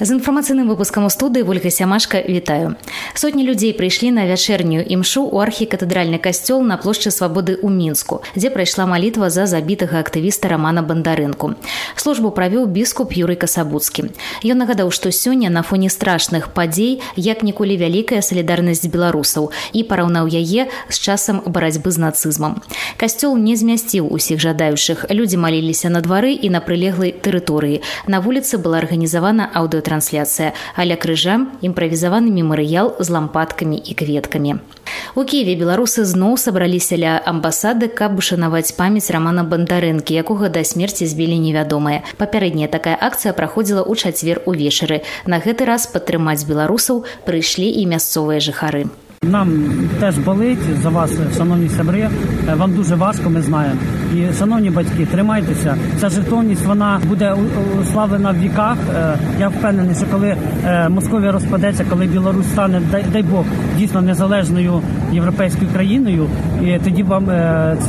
з інфармацыйным выпускам у студыі ольга сямашка вітаю сотні людзей прыйшлі на вячэрнюю імшу ў архікатэдральны касцёл на плошчы свабоды ў мінску дзе прайшла малітва за забітага актывіста рамана бандарынку службу правёў біскуп юрый касабуцкі ён нагадаў што сёння на фоне страшных падзей як ніколі вялікая салідарнасць беларусаў і параўнаў яе з часам барацьбы з нацызмам касцёл не змясціў усіх жадаючых людзі маліліся на двары і на прылеглай тэрыторыі на вуліцы была арганізавана аўдыо трансляцыя аля крыжа імправізаваны мемарыял з лампадкамі і кветкамі у киеве беларусы зноў сабраліся ля амбасады каб ушанаваць памяць рамана бандарынкі якога да смерці збілі невядомыя папярэдняя такая акцыя праходзіла ў чацвер увечары на гэты раз падтрымаць беларусаў прыйшлі і мясцовыя жыхары. Нам теж болить за вас, шановні сябри. Вам дуже важко, ми знаємо. І шановні батьки, тримайтеся. Ця жертовність вона буде уславлена в віках. Я впевнений, що коли Московія розпадеться, коли Білорусь стане, дай Бог, дійсно незалежною європейською країною, і тоді вам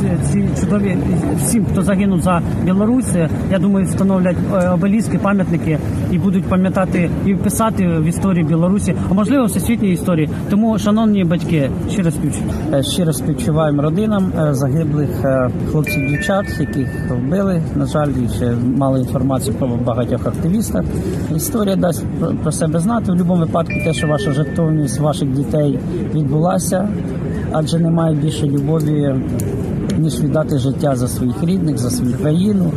ці, ці чудові всім, хто загинув за Білорусь, я думаю, встановлять обеліски, пам'ятники і будуть пам'ятати і писати в історії Білорусі, а можливо всесвітній історії. Тому, шановні батьки, щиро співчуваємо. Щиро співчуваємо родинам загиблих хлопців дівчат, яких вбили. На жаль, ще мали інформацію про багатьох активістах. Історія дасть про себе знати. В будь-якому випадку те, що ваша жертовність ваших дітей відбулася, адже немає більше любові, ніж віддати життя за своїх рідних, за свою країну.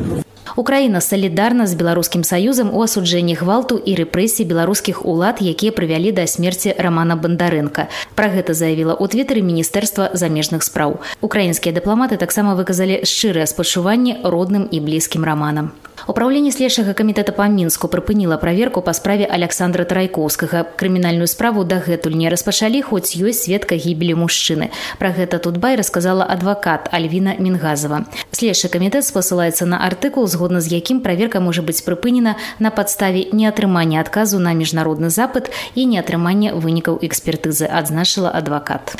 Украіна салідарна з беларускім саюзам у асуджэнні гвалту і рэпрэсій беларускіх улад, якія прывялі да смерці рамана бандарынка. Пра гэта заявіла ў твітары міністэрства замежных спраў. Украінскія дыпламаты таксама выказалі шчырыя спачуванні родным і блізкім раманам. Управленне следчага камітэта па мінску прыпыніла праверку па справе александра трайкоўскага крымінальную справу дагэтуль не распачалі хоць ёсць сведка гібелі мужчыны пра гэта тутбай расказала адвакат альвіна мінгазова следчы камітэт спасылаецца на артыкул згодна з якім праверка можа быць прыпынена на падставе неатрымання адказу на міжнародны запыт і неатрымання вынікаў экспертызы адзначыла адвакат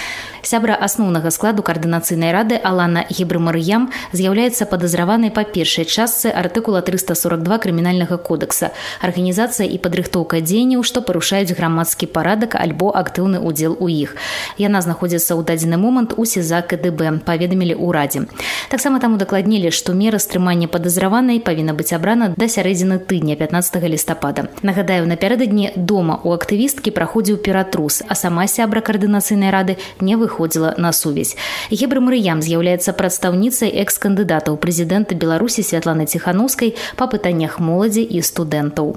сябра асноўнага складу каардынацыйнай рады алана гібрымарыям з'яўляецца падазраванай па першай частцы артыкула 342 крымінальнага кодекса арганізацыя і падрыхтоўка дзеянняў што парушаюць грамадскі парадак альбо актыўны удзел у іх яна знаходзіцца ў дадзены момант у сеза кДб паведамілі ўрадзе таксама там удакладнілі што мера стрымання падазраванай павінна быць абрана да сярэдзіны тыдня 15 лістапада нагадаю напярэдадні дома у актывісткі праходзіў ператрус а сама сябра каардынацыйнай рады не выходзіла на сувязь гебры марыям з'яўляецца прадстаўніцай экс-кандыдата ў прэзідэнта беларусі святланы ціханаўскай па пытаннях моладзі і студэнтаў.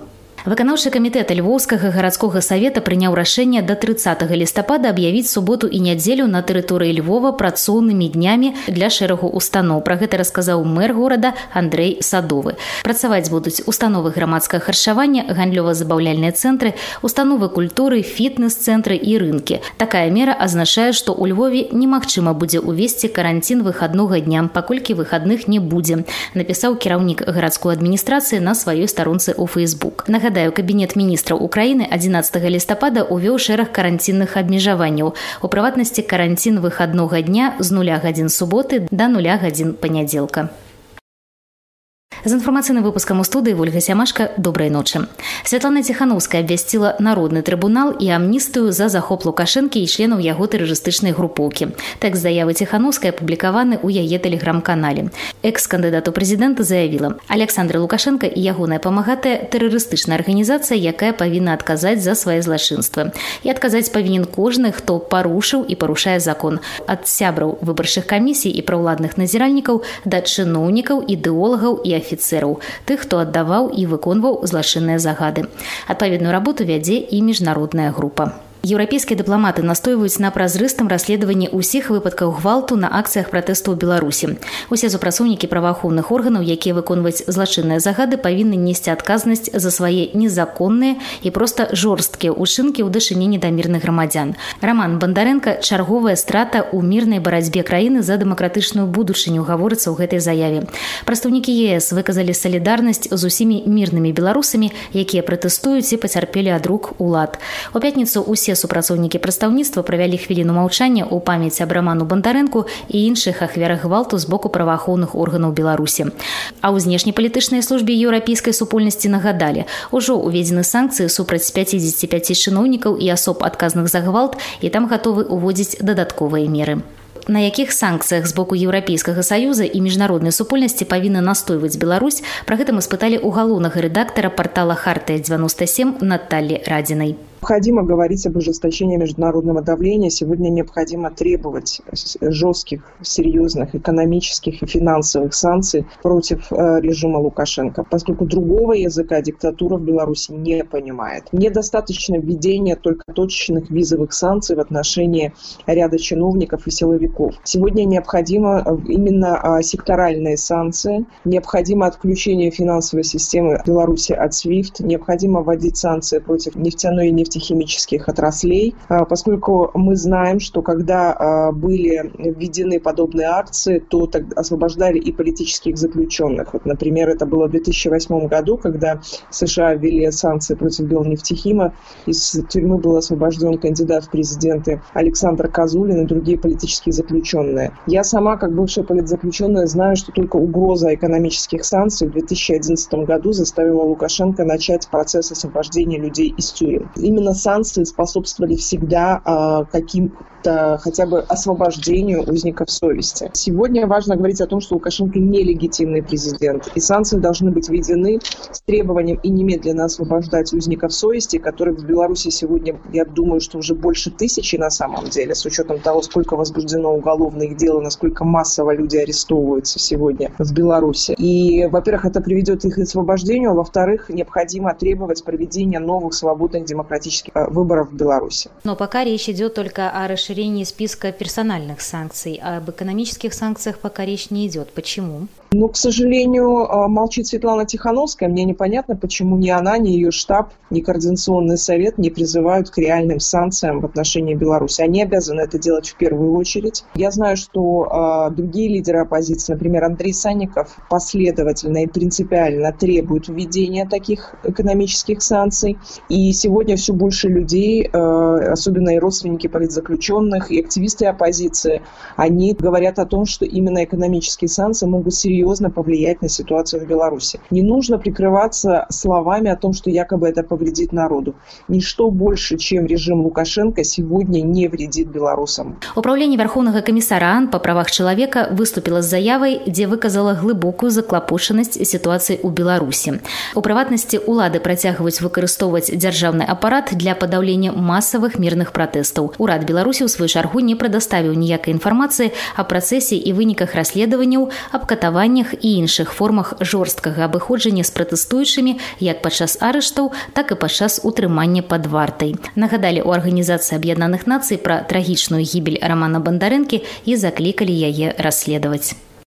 Выканаўчы камітэт львоўскага гарадскога савета прыняў рашэнне да 30 лістапада аб'явіць суботу і нядзелю на тэрыторыі Львова працоўнымі днямі для шэрагу устаноў. Пра гэта расказаў мэр горада Андрэй Садовы. Працаваць будуць установы грамадскага харчавання, гандлёва-забаўляльныя цэнтры, установы культуры, фітнес-цэнтры і рынкі. Такая мера азначае, што ў Львове немагчыма будзе ўвесці каранцін выхаднога дня, паколькі выхадных не будзе, напісаў кіраўнік гарадской адміністрацыі на сваёй старонцы ў Facebook. Нагадаю, нагадаю кабінет міністраў украіны 11 лістапада увёў шэраг каранцінных абмежаванняў у прыватнасці каранцін выхаднога дня з нуля гадзін суботы да нуля гадзін панядзелка з інфармацыйным выпускам у студыі ольга сямашка добрай ночы святлана ціхановская абвясціла народны трыбунал і амністыю за захоп лукашэнкі і членаў яго тэрарыстычнай групоўкі тэкст заявы ціхановская апублікаваны ў яе тэлеграм-канале экс-кандыдату прэзідэнта заявіла александра лукашенко і ягоная памагатая тэрарыстычная арганізацыя якая павінна адказаць за свае злачынствы і адказаць павінен кожны хто парушыў і парушае закон ад сябраў выбарчых камісій і праўладных назіральнікаў да чыноўнікаў ідэолагаў і афіцераў афіцэраў тых хто аддаваў і выконваў злачынныя загады адпаведную работу вядзе і міжнародная група еўрапейскія дыпламаты настойваюць на празрыстым расследаванні ўсіх выпадкаў гвалту на акцыях пратэсту ў беларусі усе супрацоўнікі праваахоўных органаў якія выконваюць злачынныя загады павінны несці адказнасць за свае незаконныя і проста жорсткія ўчынкі ў дачыненні да мірных грамадзян роман бандаренко чарговая страта ў мірнай барацьбе краіны за дэмакратычную будучыню гаворыцца ў гэтай заяве прадстаўнікі ес выказалі салідарнасць з усімі мірнымі беларусамі якія пратэстуюць і пацярпелі ад рук улад у пятніцу усе усе супрацоўнікі прадстаўніцтва правялі хвіліну маўчання ў памяць абраману бандарэнку і іншых ахвярах гвалту з боку праваахоўных органаў беларусі а ў знешнепалітычнай службе еўрапейскай супольнасці нагадалі ужо уведзены санкцыі супраць 55 чыноўнікаў і асоб адказных за гвалт і там гатовы ўводзіць дадатковыя меры на якіх санкцыях з боку еўрапейскага саюза і міжнароднай супольнасці павінна настойваць Беларусь пра гэта мы спыталі ў галоўнага рэдактара портала хартыя 97 Наталлі радзінай необходимо говорить об ужесточении международного давления. Сегодня необходимо требовать жестких, серьезных экономических и финансовых санкций против э, режима Лукашенко, поскольку другого языка диктатура в Беларуси не понимает. Недостаточно введения только точечных визовых санкций в отношении ряда чиновников и силовиков. Сегодня необходимо э, именно а, секторальные санкции, необходимо отключение финансовой системы Беларуси от SWIFT, необходимо вводить санкции против нефтяной и нефтяной нефтехимических отраслей, а, поскольку мы знаем, что когда а, были введены подобные акции, то освобождали и политических заключенных. Вот, например, это было в 2008 году, когда США ввели санкции против Белнефтехима, из тюрьмы был освобожден кандидат в президенты Александр Козулин и другие политические заключенные. Я сама, как бывшая политзаключенная, знаю, что только угроза экономических санкций в 2011 году заставила Лукашенко начать процесс освобождения людей из тюрем. Именно именно санкции способствовали всегда э, каким хотя бы освобождению узников совести. Сегодня важно говорить о том, что Лукашенко нелегитимный президент, и санкции должны быть введены с требованием и немедленно освобождать узников совести, которых в Беларуси сегодня, я думаю, что уже больше тысячи на самом деле, с учетом того, сколько возбуждено уголовных дел насколько массово люди арестовываются сегодня в Беларуси. И, во-первых, это приведет их к освобождению, а во-вторых, необходимо требовать проведения новых свободных демократических э, выборов в Беларуси. Но пока речь идет только о расширении списка персональных санкций, а об экономических санкциях пока речь не идет. Почему? Ну, к сожалению, а, молчит Светлана Тихановская. Мне непонятно, почему ни она, ни ее штаб, ни Координационный совет не призывают к реальным санкциям в отношении Беларуси. Они обязаны это делать в первую очередь. Я знаю, что э, другие лидеры оппозиции, например, Андрей Санников, последовательно и принципиально требуют введения таких экономических санкций. И сегодня все больше людей, э, особенно и родственники политзаключенных, и активисты оппозиции, они говорят о том, что именно экономические санкции могут серьезно серьезно повлиять на ситуацию в Беларуси. Не нужно прикрываться словами о том, что якобы это повредит народу. Ничто больше, чем режим Лукашенко, сегодня не вредит белорусам. Управление Верховного комиссара АН по правах человека выступило с заявой, где выказала глубокую заклапошенность ситуации у Беларуси. У прыватнасці улады працягваюць выкарыстоўваць дзяржаўны апарат для падаўлення масавых мірных пратэстаў. Урад Беларусі ў сваю чаргу не прадаставіў ніякай інфармацыі о працэсе і выніках расследаванняў аб катаванні арыштаваннях і іншых формах жорсткага абыходжання з пратэстуючымі як падчас арыштаў, так і падчас утрымання пад вартай. Нагадалі у арганізацыі аб'яднаных нацый пра трагічную гібель рамана бандарэнкі і заклікалі яе расследаваць.